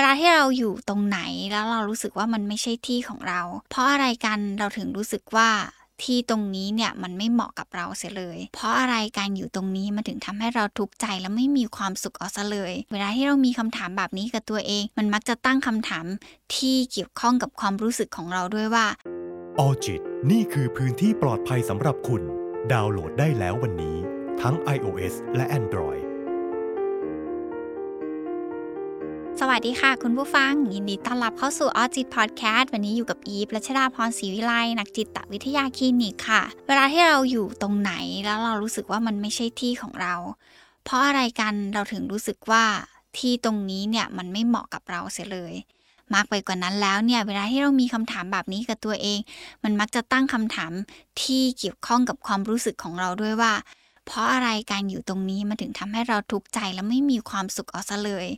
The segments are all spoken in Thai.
วลาที่เราอยู่ตรงไหนแล้วเรารู้สึกว่ามันไม่ใช่ที่ของเรา เพราะอะไรกันเราถึงรู้สึกว่าที่ตรงนี้เนี่ยมันไม่เหมาะกับเราเสียเลย เพราะอะไรการอยู่ตรงนี้มันถึงทำให้เราทุกข์ใจและไม่มีความสุขเอาซะเลย เวลาที่เรามีคำถามแบบนี้กับตัวเอง มันมักจะตั้งคำถามที่เกี่ยวข้องกับความรู้สึกของเราด้วยว่าออจิตนี่คือพื้นที่ปลอดภัยสำหรับคุณ ดาวน์โหลดได้แล้ววันนี้ ทั้ง iOS และ Android สวัสดีค่ะ คุณผู้ฟัง ยินดีต้อนรับเข้าสู่ออจิตพอดแคสต์วันนี้อยู่กับอีฟรัชดาพรศรีวิไลนักจิตวิทยาคลินิกค่ะ เวลาที่เราอยู่ตรงไหนแล้วเรารู้สึกว่ามันไม่ใช่ที่ของเรา เพราะอะไรกันเราถึงรู้สึกว่าที่ตรงนี้เนี่ยมันไม่เหมาะกับเราเสียเลย มากไปกว่านั้นแล้วเนี่ยเวลาที่เรามีคำถามแบบนี้กับตัวเอง มันมักจะตั้งคำถามที่เกี่ยวข้องกับความรู้สึกของเราด้วยว่า เพราะอะไรการอยู่ตรงนี้มันถึงทำให้เราทุกข์ใจและไม่มีความสุขเอาซะเลย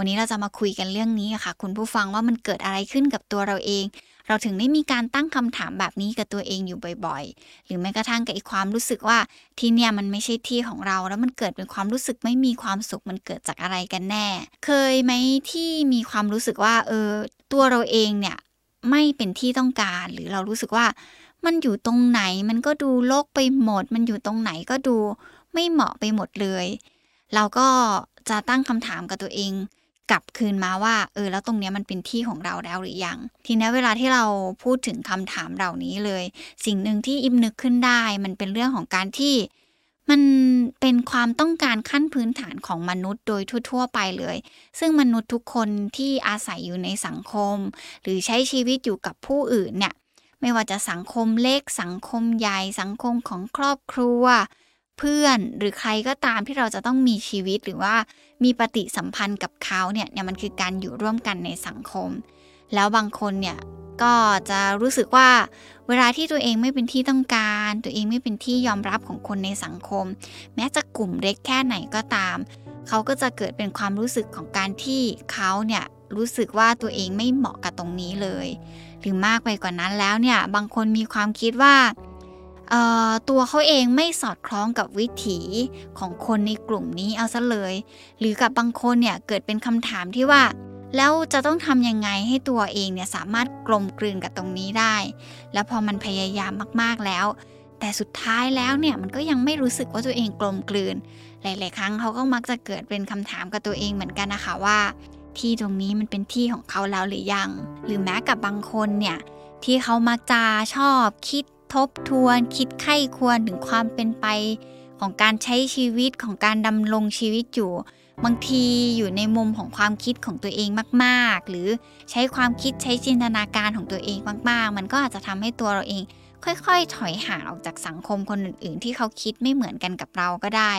วันนี้เราจะมาคุยกันเรื่องนี้ค่ะ คุณผู้ฟังว่ามันเกิดอะไรขึ้นกับตัวเราเอง เราถึงได้มีการตั้งคำถามแบบนี้กับตัวเองอยู่บ่อย ๆ หรือแม้กระทั่งกับอีกความรู้สึกว่าที่เนี่ยมันไม่ใช่ที่ของเรา แล้วมันเกิดเป็นความรู้สึกไม่มีความสุขมันเกิดจากอะไรกันแน่ เคยไหมที่มีความรู้สึกว่าเออตัวเราเองเนี่ยไม่เป็นที่ต้องการหรือเรารู้สึกว่ามันอยู่ตรงไหนมันก็ดูโลกไปหมด มันอยู่ตรงไหนก็ดูไม่เหมาะไปหมดเลย เราก็จะตั้งคำถามกับตัวเอง กลับคืนมาว่า เออ แล้วตรงนี้มันเป็นที่ของเราแล้วหรือยัง ทีนี้เวลาที่เราพูดถึงคำถามเหล่านี้เลย สิ่งหนึ่งที่อิมนึกขึ้นได้ มันเป็นเรื่องของการที่มันเป็นความต้องการขั้นพื้นฐานของมนุษย์โดยทั่ว ๆ ไปเลย ซึ่งมนุษย์ทุกคนที่อาศัยอยู่ในสังคม หรือใช้ชีวิตอยู่กับผู้อื่นเนี่ย ไม่ว่าจะสังคมเล็ก สังคมใหญ่ สังคมของครอบครัว เพื่อนหรือใครก็ตามที่เราจะต้องมีชีวิตหรือว่ามีปฏิสัมพันธ์กับเขาเนี่ยเนี่ยมันคือการอยู่ร่วมกันในสังคม แล้วบางคนเนี่ยก็จะรู้สึกว่าเวลาที่ตัวเองไม่เป็นที่ต้องการ ตัวเองไม่เป็นที่ยอมรับของคนในสังคม แม้จะกลุ่มเล็กแค่ไหนก็ตาม เขาก็จะเกิดเป็นความรู้สึกของการที่เขาเนี่ยรู้สึกว่าตัวเองไม่เหมาะกับตรงนี้เลย หรือมากไปกว่านั้นแล้วเนี่ยบางคนมีความคิดว่า ตัวเขาเองไม่สอดคล้องกับวิถีของคนในกลุ่มนี้เอาซะเลย หรือกับบางคนเนี่ยเกิดเป็นคำถามที่ว่า แล้วจะต้องทำยังไงให้ตัวเองเนี่ยสามารถกลมกลืนกับตรงนี้ได้ แล้วพอมันพยายามมากๆแล้ว แต่สุดท้ายแล้วเนี่ยมันก็ยังไม่รู้สึกว่าตัวเองกลมกลืน หลาย ๆ ครั้งเขาก็มักจะเกิดเป็นคำถามกับตัวเองเหมือนกันนะคะว่า ที่ตรงนี้มันเป็นที่ของเขาแล้วหรือยัง หรือแม้กับบางคนเนี่ยที่เขามักจะชอบคิด ทบทวนคิดไข้ควรถึงความเป็นไป ของการใช้ชีวิตของการดำรงชีวิตอยู่ บางทีอยู่ในมุมของความคิดของตัวเองมาก ๆ หรือใช้ความคิดใช้จินตนาการของตัวเองมาก ๆ มันก็อาจจะทำให้ตัวเราเอง ค่อยๆ ถอยห่างออกจากสังคมคนอื่น ๆ ที่เขาคิดไม่เหมือนกันกับเราก็ได้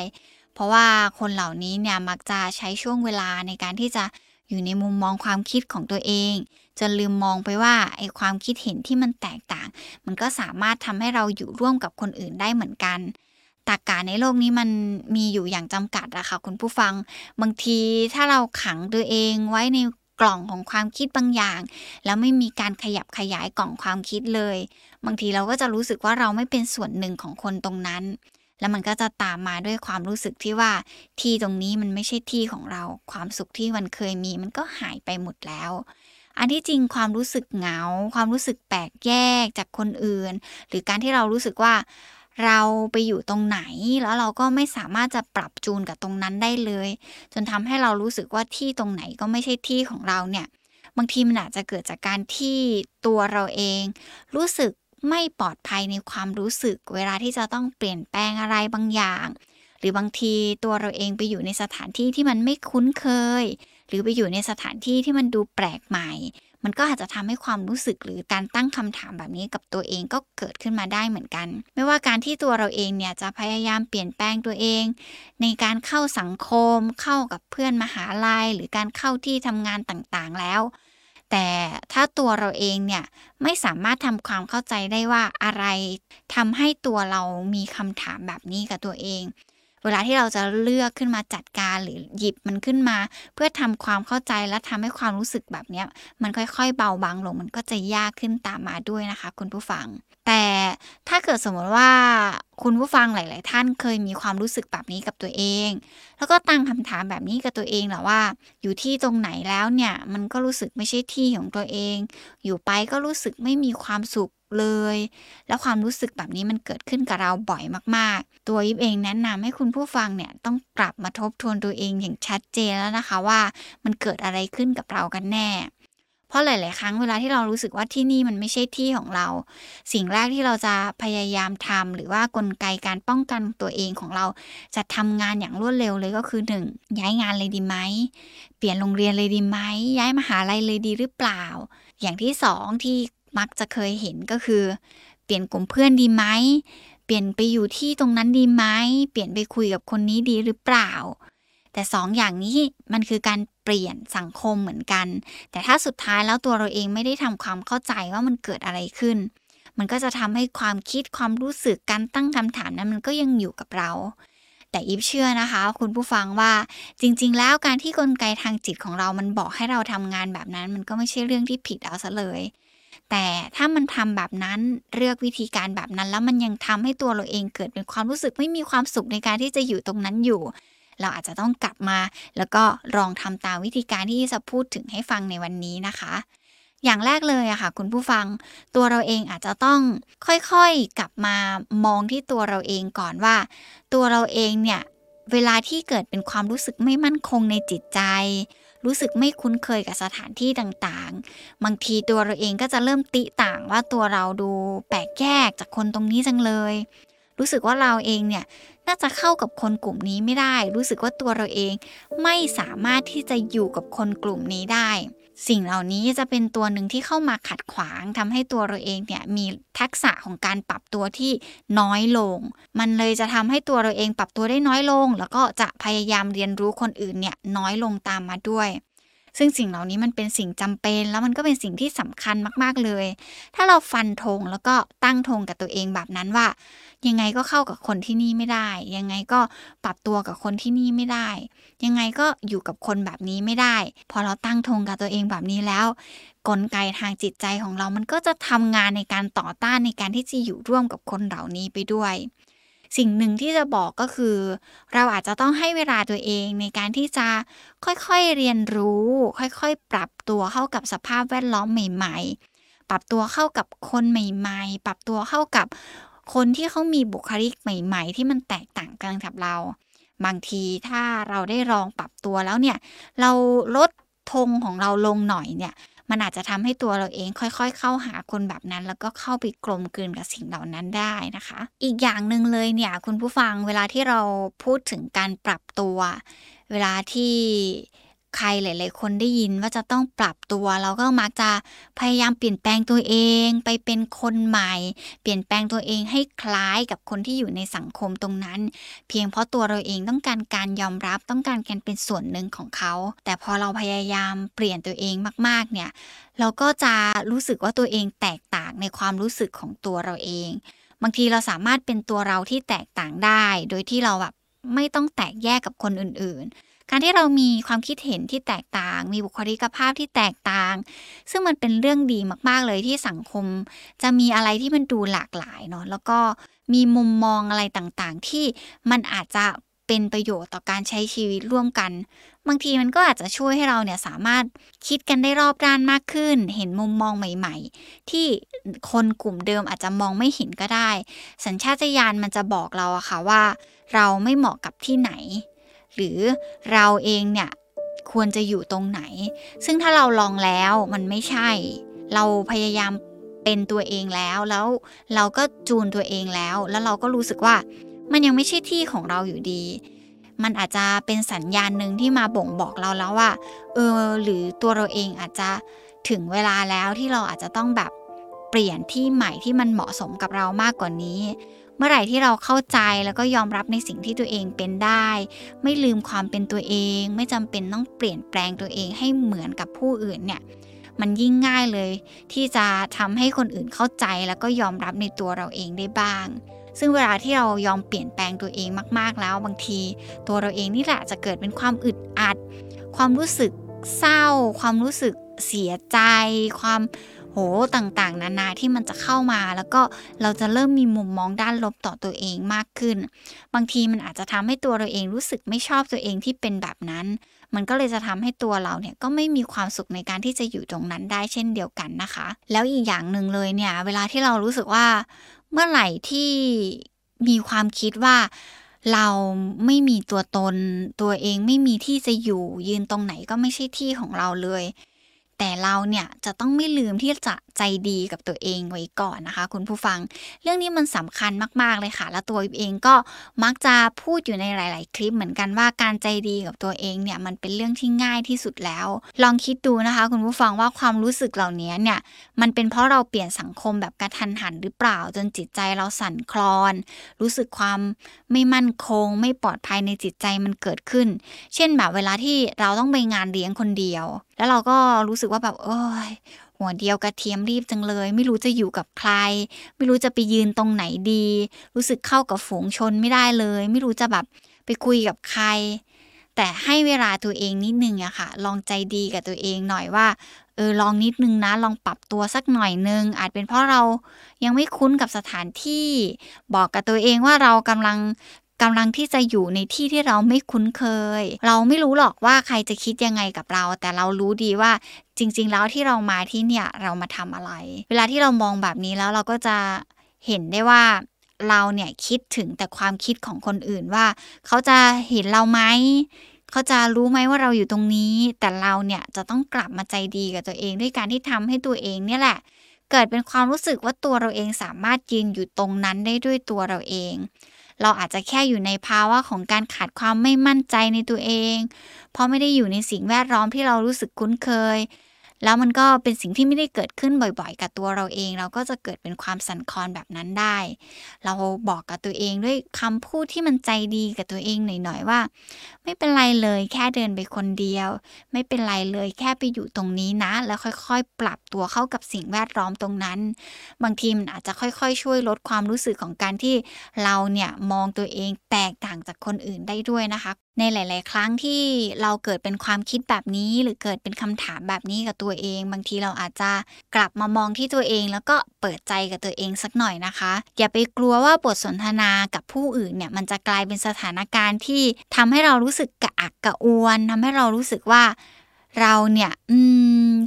เพราะว่าคนเหล่านี้เนี่ยมักจะใช้ช่วงเวลาในการที่จะ อยู่ในมุมมองความคิดของตัวเอง จนลืมมองไปว่าไอความคิดเห็นที่มันแตกต่าง มันก็สามารถทำให้เราอยู่ร่วมกับคนอื่นได้เหมือนกันตากาในโลกนี้มันมีอยู่อย่างจำกัดอะค่ะคุณผู้ฟัง บางทีถ้าเราขังตัวเองไว้ในกล่องของความคิดบางอย่าง แล้วไม่มีการขยับขยายกล่องความคิดเลย บางทีเราก็จะรู้สึกว่าเราไม่เป็นส่วนหนึ่งของคนตรงนั้น แล้วมันก็จะตามมาด้วยความรู้สึกที่ว่าที่ตรงนี้มันไม่ใช่ที่ของเรา ความสุขที่มันเคยมี มันก็หายไปหมดแล้ว อันที่จริงความรู้สึกเหงา ความรู้สึกแปลกแยกจากคนอื่น หรือการที่เรารู้สึกว่าเราไปอยู่ตรงไหนแล้วเราก็ไม่สามารถจะปรับจูนกับตรงนั้นได้เลย จนทำให้เรารู้สึกว่าที่ตรงไหนก็ไม่ใช่ที่ของเราเนี่ย บางทีมันอาจจะเกิดจากการที่ตัวเราเอง รู้สึก ไม่ปลอดภัยในความรู้สึก เวลาที่จะต้องเปลี่ยนแปลงอะไรบางอย่าง หรือบางทีตัวเราเองไปอยู่ในสถานที่ที่มันไม่คุ้นเคย หรือไปอยู่ในสถานที่ที่มันดูแปลกใหม่ มันก็อาจจะทำให้ความรู้สึกหรือการตั้งคำถามแบบนี้กับตัวเองก็เกิดขึ้นมาได้เหมือนกัน ไม่ว่าการที่ตัวเราเองเนี่ยจะพยายามเปลี่ยนแปลงตัวเอง ในการเข้าสังคม เข้ากับเพื่อนมหาลัย หรือการเข้าที่ทำงานต่างๆแล้ว แต่ถ้าตัวเราเองเนี่ยไม่สามารถทำความเข้าใจได้ว่าอะไรทำให้ตัวเรามีคำถามแบบนี้กับตัวเอง เวลาที่เราจะเลือกขึ้นมาจัดการหรือหยิบมันขึ้นมา เพื่อทำความเข้าใจและทำให้ความรู้สึกแบบนี้มันค่อยๆ เบาบางลงมันก็จะยากขึ้นตามมาด้วยนะคะ คุณผู้ฟัง แต่ถ้าเกิดสมมติว่า คุณผู้ฟังหลาย ๆ ท่านเคยมีความรู้สึกแบบนี้กับตัวเอง แล้วก็ตั้งคำถามแบบนี้กับตัวเองแหละว่า อยู่ที่ตรงไหนแล้วเนี่ย มันก็รู้สึกไม่ใช่ที่ของตัวเอง อยู่ไปก็รู้สึกไม่มีความสุขเลย แล้วความรู้สึกแบบนี้มันเกิดขึ้นกับเราบ่อยมาก ๆ ตัวยิบเองแนะนำให้คุณผู้ฟังเนี่ยต้องกลับมาทบทวนตัวเองอย่างชัดเจนแล้วนะคะว่ามันเกิดอะไรขึ้นกับเรากันแน่ เพราะหลาย ๆ ครั้งเวลาที่เรารู้สึกว่าที่นี่มันไม่ใช่ที่ของเรา สิ่งแรกที่เราจะพยายามทำหรือว่ากลไกการป้องกันตัวเองของเรา จะทำงานอย่างรวดเร็วเลยก็คือ 1. ย้ายงานเลยดีไหม เปลี่ยนโรงเรียนเลยดีไหม ย้ายมหาลัยเลยดีหรือเปล่า อย่างที่สองที่มักจะเคยเห็นก็คือ เปลี่ยนกลุ่มเพื่อนดีไหม เปลี่ยนไปอยู่ที่ตรงนั้นดีไหม เปลี่ยนไปคุยกับคนนี้ดีหรือเปล่า แต่สองอย่างนี้มันคือการ ปลี่ยนสังคมเหมือนกัน แต่ถ้าสุดท้ายแล้วตัวเราเองไม่ได้ทำความเข้าใจว่ามันเกิดอะไรขึ้น มันก็จะทำให้ความคิดความรู้สึกการตั้งคำถามนั้นมันก็ยังอยู่กับเรา แต่อีฟเชื่อนะคะ คุณผู้ฟังว่าจริง ๆ แล้วการที่กลไกทางจิตของเรามันบอกให้เราทำงานแบบนั้น มันก็ไม่ใช่เรื่องที่ผิดเอาซะเลยแต่ถ้ามันทำแบบนั้นเลือกวิธีการแบบนั้น แล้วมันยังทำให้ตัวเราเองเกิดเป็นความรู้สึกไม่มีความสุขในการที่จะอยู่ตรงนั้นอยู่ เราอาจจะต้องกลับมา แล้วก็ลองทำตามวิธีการที่จะพูดถึงให้ฟังในวันนี้นะคะอย่างแรกเลยอะค่ะคุณผู้ฟังตัวเราเองอาจจะต้องค่อยๆกลับมามองที่ตัวเราเองก่อนว่า ตัวเราเองเนี่ย เวลาที่เกิดเป็นความรู้สึกไม่มั่นคงในจิตใจ รู้สึกไม่คุ้นเคยกับสถานที่ต่างๆ บางทีตัวเราเองก็จะเริ่มติต่างว่าตัวเราดูแปลกแยกจากคนตรงนี้จังเลย รู้สึกว่าเราเองเนี่ย น่าจะเข้ากับคนกลุ่มนี้ไม่ได้ รู้สึกว่าตัวเราเอง ไม่สามารถที่จะอยู่กับคนกลุ่มนี้ได้ สิ่งเหล่านี้จะเป็นตัวหนึ่งที่เข้ามาขัดขวางทำให้ตัวเราเองเนี่ยมีทักษะของการปรับตัวที่น้อยลง มันเลยจะทำให้ตัวเราเองปรับตัวได้น้อยลง แล้วก็จะพยายามเรียนรู้คนอื่นเนี่ยน้อยลงตามมาด้วย ซึ่งสิ่งเหล่านี้มันเป็นสิ่งจำเป็น แล้วมันก็เป็นสิ่งที่สำคัญมากๆเลย ถ้าเราฟันธงแล้วก็ตั้งธงกับตัวเองแบบนั้นว่า ยังไงก็เข้ากับคนที่นี่ไม่ได้ ยังไงก็ปรับตัวกับคนที่นี่ไม่ได้ ยังไงก็อยู่กับคนแบบนี้ไม่ได้ พอเราตั้งธงกับตัวเองแบบนี้แล้ว กลไกทางจิตใจของเรามันก็จะทำงานในการต่อต้านในการที่จะอยู่ร่วมกับคนเหล่านี้ไปด้วย สิ่งหนึ่งที่จะบอกก็คือ เราอาจจะต้องให้เวลาตัวเองในการที่จะค่อยๆเรียนรู้ ค่อยๆ ปรับตัวเข้ากับสภาพแวดล้อมใหม่ ๆ ปรับตัวเข้ากับคนใหม่ ๆ ปรับตัวเข้ากับคนที่เขามีบุคลิกใหม่ ๆ ที่มันแตกต่างกันกับเรา บางทีถ้าเราได้ลองปรับตัวแล้วเนี่ย เราลดธงของเราลงหน่อยเนี่ย มันอาจจะทำให้ตัวเราเองค่อยๆ เข้าหาคนแบบนั้น แล้วก็เข้าไปกลมกลืนกับสิ่งเหล่านั้นได้นะคะ อีกอย่างหนึ่งเลยเนี่ยคุณผู้ฟังเวลาที่เราพูดถึงการปรับตัว เวลาที่ ใครหลาย ๆ คนได้ยินว่าจะต้องปรับตัว เราก็มักจะพยายามเปลี่ยนแปลงตัวเอง ไปเป็นคนใหม่ เปลี่ยนแปลงตัวเองให้คล้ายกับคนที่อยู่ในสังคมตรงนั้น เพียงเพราะตัวเราเองต้องการการยอมรับต้องการการเป็นส่วนหนึ่งของเขา แต่พอเราพยายามเปลี่ยนตัวเองมาก ๆ เนี่ยเราก็จะรู้สึกว่าตัวเองแตกต่างในความรู้สึกของตัวเราเอง บางทีเราสามารถเป็นตัวเราที่แตกต่างได้ โดยที่เราแบบไม่ต้องแตกแยกกับคนอื่นๆ การที่เรามีความคิดเห็นที่แตกต่าง มีบุคลิกภาพที่แตกต่าง ซึ่งมันเป็นเรื่องดีมากๆเลยที่สังคม จะมีอะไรที่มันดูหลากหลายเนาะแล้วก็มีมุมมองอะไรต่างๆ ที่มันอาจจะเป็นประโยชน์ต่อการใช้ชีวิตร่วมกัน บางทีมันก็อาจจะช่วยให้เราเนี่ยสามารถคิดกันได้รอบด้านมากขึ้น เห็นมุมมองใหม่ ๆ ที่คนกลุ่มเดิมอาจจะมองไม่เห็นก็ได้ สัญชาตญาณมันจะบอกเราอะค่ะว่า เราไม่เหมาะกับที่ไหน หรือเราเองเนี่ยควรจะอยู่ตรงไหน ซึ่งถ้าเราลองแล้วมันไม่ใช่ เราพยายามเป็นตัวเองแล้วแล้วเราก็จูนตัวเองแล้ว แล้วเราก็รู้สึกว่ามันยังไม่ใช่ที่ของเราอยู่ดี มันอาจจะเป็นสัญญาณหนึ่งที่มาบ่งบอกเราแล้วว่า เออ หรือตัวเราเองอาจจะถึงเวลาแล้วที่เราอาจจะต้องแบบเปลี่ยนที่ใหม่ที่มันเหมาะสมกับเรามากกว่านี้ เมื่อไหร่ที่เราเข้าใจแล้วก็ยอมรับในสิ่งที่ตัวเองเป็นได้ ไม่ลืมความเป็นตัวเอง ไม่จำเป็นต้องเปลี่ยนแปลงตัวเองให้เหมือนกับผู้อื่นเนี่ยมันยิ่งง่ายเลย ที่จะทำให้คนอื่นเข้าใจแล้วก็ยอมรับในตัวเราเองได้บ้าง ซึ่งเวลาที่เรายอมเปลี่ยนแปลงตัวเองมากๆแล้ว บางที ตัวเราเองนี่แหละจะเกิดเป็นความอึดอัด ความรู้สึกเศร้า ความรู้สึกเสียใจ ความ โหต่างๆ นานาที่มันจะเข้ามา แล้วก็เราจะเริ่มมีมุมมองด้านลบต่อตัวเองมากขึ้น บางทีมันอาจจะทำให้ตัวเราเองรู้สึกไม่ชอบตัวเองที่เป็นแบบนั้น มันก็เลยจะทำให้ตัวเราเนี่ยก็ไม่มีความสุขในการที่จะอยู่ตรงนั้นได้เช่นเดียวกันนะคะ แล้วอีกอย่างหนึ่งเลยเนี่ย เวลาที่เรารู้สึกว่าเมื่อไหร่ที่มีความคิดว่าเราไม่มีตัวตนตัวเองไม่มีที่จะอยู่ยืนตรงไหนก็ไม่ใช่ที่ของเราเลย แต่เราเนี่ยจะต้องไม่ลืมที่จะใจดีกับตัวเองไว้ก่อนนะคะคุณผู้ฟัง เรื่องนี้มันสำคัญมาก ๆ เลยค่ะ แล้วตัวเองก็มักจะพูดอยู่ในหลาย ๆ คลิปเหมือนกันว่าการใจดีกับตัวเองเนี่ยมันเป็นเรื่องที่ง่ายที่สุดแล้ว ลองคิดดูนะคะ คุณผู้ฟังว่าความรู้สึกเหล่านี้เนี่ยมันเป็นเพราะเราเปลี่ยนสังคมแบบกระทันหันหรือเปล่า จนจิตใจเราสั่นคลอน รู้สึกความไม่มั่นคง ไม่ปลอดภัยในจิตใจมันเกิดขึ้น เช่นแบบเวลาที่เราต้องไปงานเลี้ยงคนเดียว แล้วเราก็รู้สึกว่าแบบโอ้ยหัวเดียวกระเทียมรีบจังเลย ไม่รู้จะอยู่กับใคร ไม่รู้จะไปยืนตรงไหนดี รู้สึกเข้ากับฝูงชนไม่ได้เลย ไม่รู้จะแบบไปคุยกับใคร แต่ให้เวลาตัวเองนิดนึงอะค่ะ ลองใจดีกับตัวเองหน่อยว่าเออลองนิดนึงนะลองปรับตัวสักหน่อยนึง อาจเป็นเพราะเรายังไม่คุ้นกับสถานที่ บอกกับตัวเองว่าเรากำลังกำลังที่จะอยู่ในที่ที่เราไม่คุ้นเคย เราไม่รู้หรอกว่าใครจะคิดยังไงกับเรา แต่เรารู้ดีว่า จริง ๆ แล้วที่เรามาที่เนี่ยเรามาทำอะไร เวลาที่เรามองแบบนี้แล้วเราก็จะเห็นได้ว่าเราเนี่ยคิดถึงแต่ความคิดของคนอื่นว่า เขาจะเห็นเราไหมเขาจะรู้ไหมว่าเราอยู่ตรงนี้ แต่เราเนี่ยจะต้องกลับมาใจดีกับตัวเองด้วยการที่ทำให้ตัวเองเนี่ยแหละ เกิดเป็นความรู้สึกว่าตัวเราเองสามารถยืนอยู่ตรงนั้นได้ด้วยตัวเราเอง เราอาจจะแค่อยู่ในภาวะของการขาดความไม่มั่นใจในตัวเอง เพราะไม่ได้อยู่ในสิ่งแวดล้อมที่เรารู้สึกคุ้นเคย แล้วมันก็เป็นสิ่งที่ไม่ได้เกิดขึ้นบ่อยๆ กับตัวเราเอง เราก็จะเกิดเป็นความสั่นคลอนแบบนั้นได้ เราบอกกับตัวเองด้วยคำพูดที่มันใจดีกับตัวเองหน่อยๆว่า ไม่เป็นไรเลยแค่เดินไปคนเดียว ไม่เป็นไรเลยแค่ไปอยู่ตรงนี้นะ แล้วค่อยๆ ปรับตัวเข้ากับสิ่งแวดล้อมตรงนั้น บางทีมันอาจจะค่อยๆ ช่วยลดความรู้สึกของการที่เราเนี่ยมองตัวเองแตกต่างจากคนอื่นได้ด้วยนะคะ ในหลาย ๆ ครั้งที่เราเกิดเป็นความคิดแบบนี้หรือเกิดเป็นคำถามแบบนี้กับตัวเอง บางทีเราอาจจะกลับมามองที่ตัวเอง แล้วก็เปิดใจกับตัวเองสักหน่อยนะคะ อย่าไปกลัวว่าบทสนทนากับผู้อื่นเนี่ยมันจะกลายเป็นสถานการณ์ที่ทำให้เรารู้สึกกระอักกระอวนทำให้เรารู้สึกว่าเราเนี่ย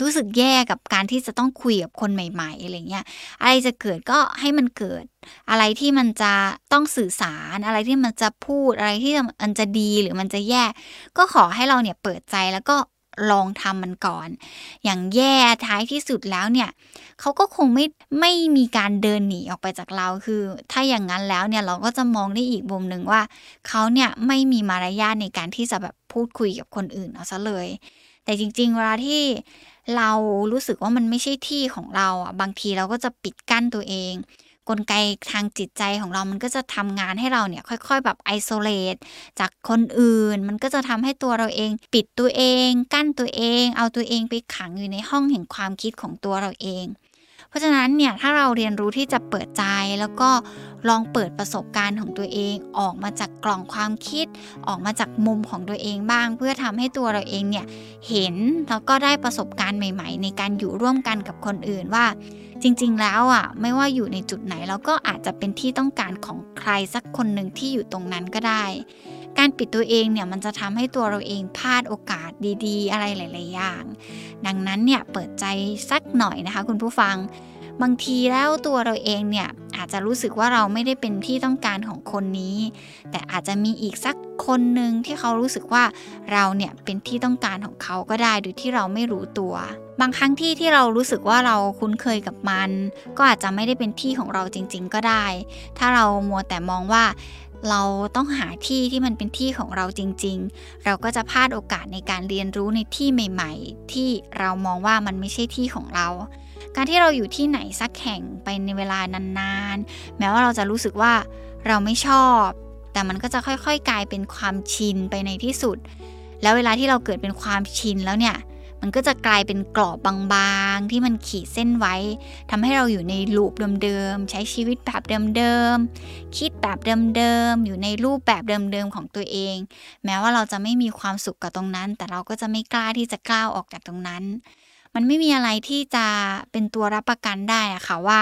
รู้สึกแย่กับการที่จะต้องคุยกับคนใหม่ ๆอะไรเงี้ยอะไรจะเกิดก็ให้มันเกิด อะไรที่มันจะต้องสื่อสาร อะไรที่มันจะพูดอะไรที่มันจะดีหรือมันจะแย่ ก็ขอให้เราเนี่ยเปิดใจแล้วก็ ลองทำมันก่อน อย่างแย่ท้ายที่สุดแล้วเนี่ยเขาก็คงไม่ไม่มีการเดินหนีออกไปจากเราคือ ถ้าอย่างนั้นแล้วเนี่ยเราก็จะมองได้อีกมุมหนึ่งว่าเขาเนี่ยไม่มีมารยาทในการที่จะแบบพูดคุยกับคนอื่นเอาซะเลย แต่จริง ๆ เวลาที่เรารู้สึกว่ามันไม่ใช่ที่ของเราอะบางทีเราก็จะปิดกั้นตัวเอง กลไกทางจิตใจของเรา มันก็จะทำงานให้เราเนี่ยค่อย ๆ แบบไอโซเลตจากคนอื่น มันก็จะทำให้ตัวเราเอง ปิดตัวเอง กั้นตัวเอง เอาตัวเองไปขังอยู่ในห้องแห่งความคิดของตัวเราเอง เพราะฉะนั้นเนี่ยถ้าเราเรียนรู้ที่จะเปิดใจแล้วก็ลองเปิดประสบการณ์ของตัวเอง ออกมาจากกล่องความคิด ออกมาจากมุมของตัวเองบ้าง เพื่อทำให้ตัวเราเองเนี่ยเห็นแล้วก็ได้ประสบการณ์ใหม่ ๆ ในการอยู่ร่วมกันกับคนอื่นว่า จริง ๆ แล้วอะไม่ว่าอยู่ในจุดไหนเราก็อาจจะเป็นที่ต้องการของใครสักคนหนึ่งที่อยู่ตรงนั้นก็ได้ การปิดตัวเองเนี่ยมันจะทำให้ตัวเราเองพลาดโอกาสดีๆ อะไรหลาย ๆ อย่าง ดังนั้นเนี่ยเปิดใจสักหน่อยนะคะ คุณผู้ฟังบางทีแล้วตัวเราเองเนี่ยอาจจะรู้สึกว่าเราไม่ได้เป็นที่ต้องการของคนนี้ แต่อาจจะมีอีกสักคนหนึ่งที่เขารู้สึกว่าเราเนี่ยเป็นที่ต้องการของเขาก็ได้โดยที่เราไม่รู้ตัว บางครั้งที่ที่เรารู้สึกว่าเราคุ้นเคยกับมัน ก็อาจจะไม่ได้เป็นที่ของเราจริง ๆ ก็ได้ ถ้าเรามัวแต่มองว่า เราต้องหาที่ที่มันเป็นที่ของเราจริง ๆ เราก็จะพลาดโอกาสในการเรียนรู้ในที่ใหม่ ๆ ที่เรามองว่ามันไม่ใช่ที่ของเรา การที่เราอยู่ที่ไหนสักแห่งไปในเวลานานๆ แม้ว่าเราจะรู้สึกว่าเราไม่ชอบ แต่มันก็จะค่อยๆ กลายเป็นความชินไปในที่สุด แล้วเวลาที่เราเกิดเป็นความชินแล้วเนี่ย มันก็จะกลายเป็นกรอบบางๆ ที่มันขีดเส้นไว้ทำให้เราอยู่ในลูปเดิมๆ ใช้ชีวิตแบบเดิมๆ คิดแบบเดิมๆ อยู่ในรูปแบบเดิมๆ ของตัวเอง แม้ว่าเราจะไม่มีความสุขกับตรงนั้น แต่เราก็จะไม่กล้าที่จะกล้าออกจากตรงนั้น มันไม่มีอะไรที่จะเป็นตัวรับประกันได้อะค่ะว่า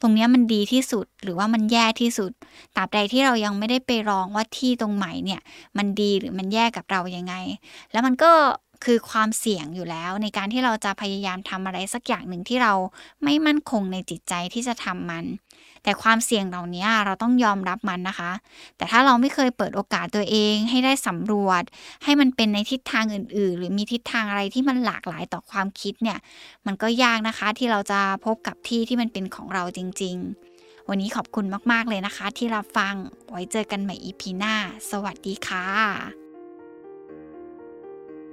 ตรงนี้มันดีที่สุดหรือว่ามันแย่ที่สุดตราบใดที่เรายังไม่ได้ไปลองว่าที่ตรงไหนเนี่ย มันดีหรือมันแย่กับเรายังไง แล้วมันก็ คือความเสี่ยงอยู่แล้ว ในการที่เราจะพยายามทำอะไรสักอย่างหนึ่งที่เราไม่มั่นคงในจิตใจที่จะทำมัน แต่ความเสี่ยงเหล่านี้เราต้องยอมรับมันนะคะ แต่ถ้าเราไม่เคยเปิดโอกาสตัวเองให้ได้สำรวจ ให้มันเป็นในทิศทางอื่น ๆ หรือมีทิศทางอะไรที่มันหลากหลายต่อความคิดเนี่ย มันก็ยากนะคะที่เราจะพบกับที่ที่มันเป็นของเราจริง ๆ วันนี้ขอบคุณมาก ๆ เลยนะคะ ที่รับฟัง ไว้เจอกันใหม่อีพีหน้า สวัสดีค่ะ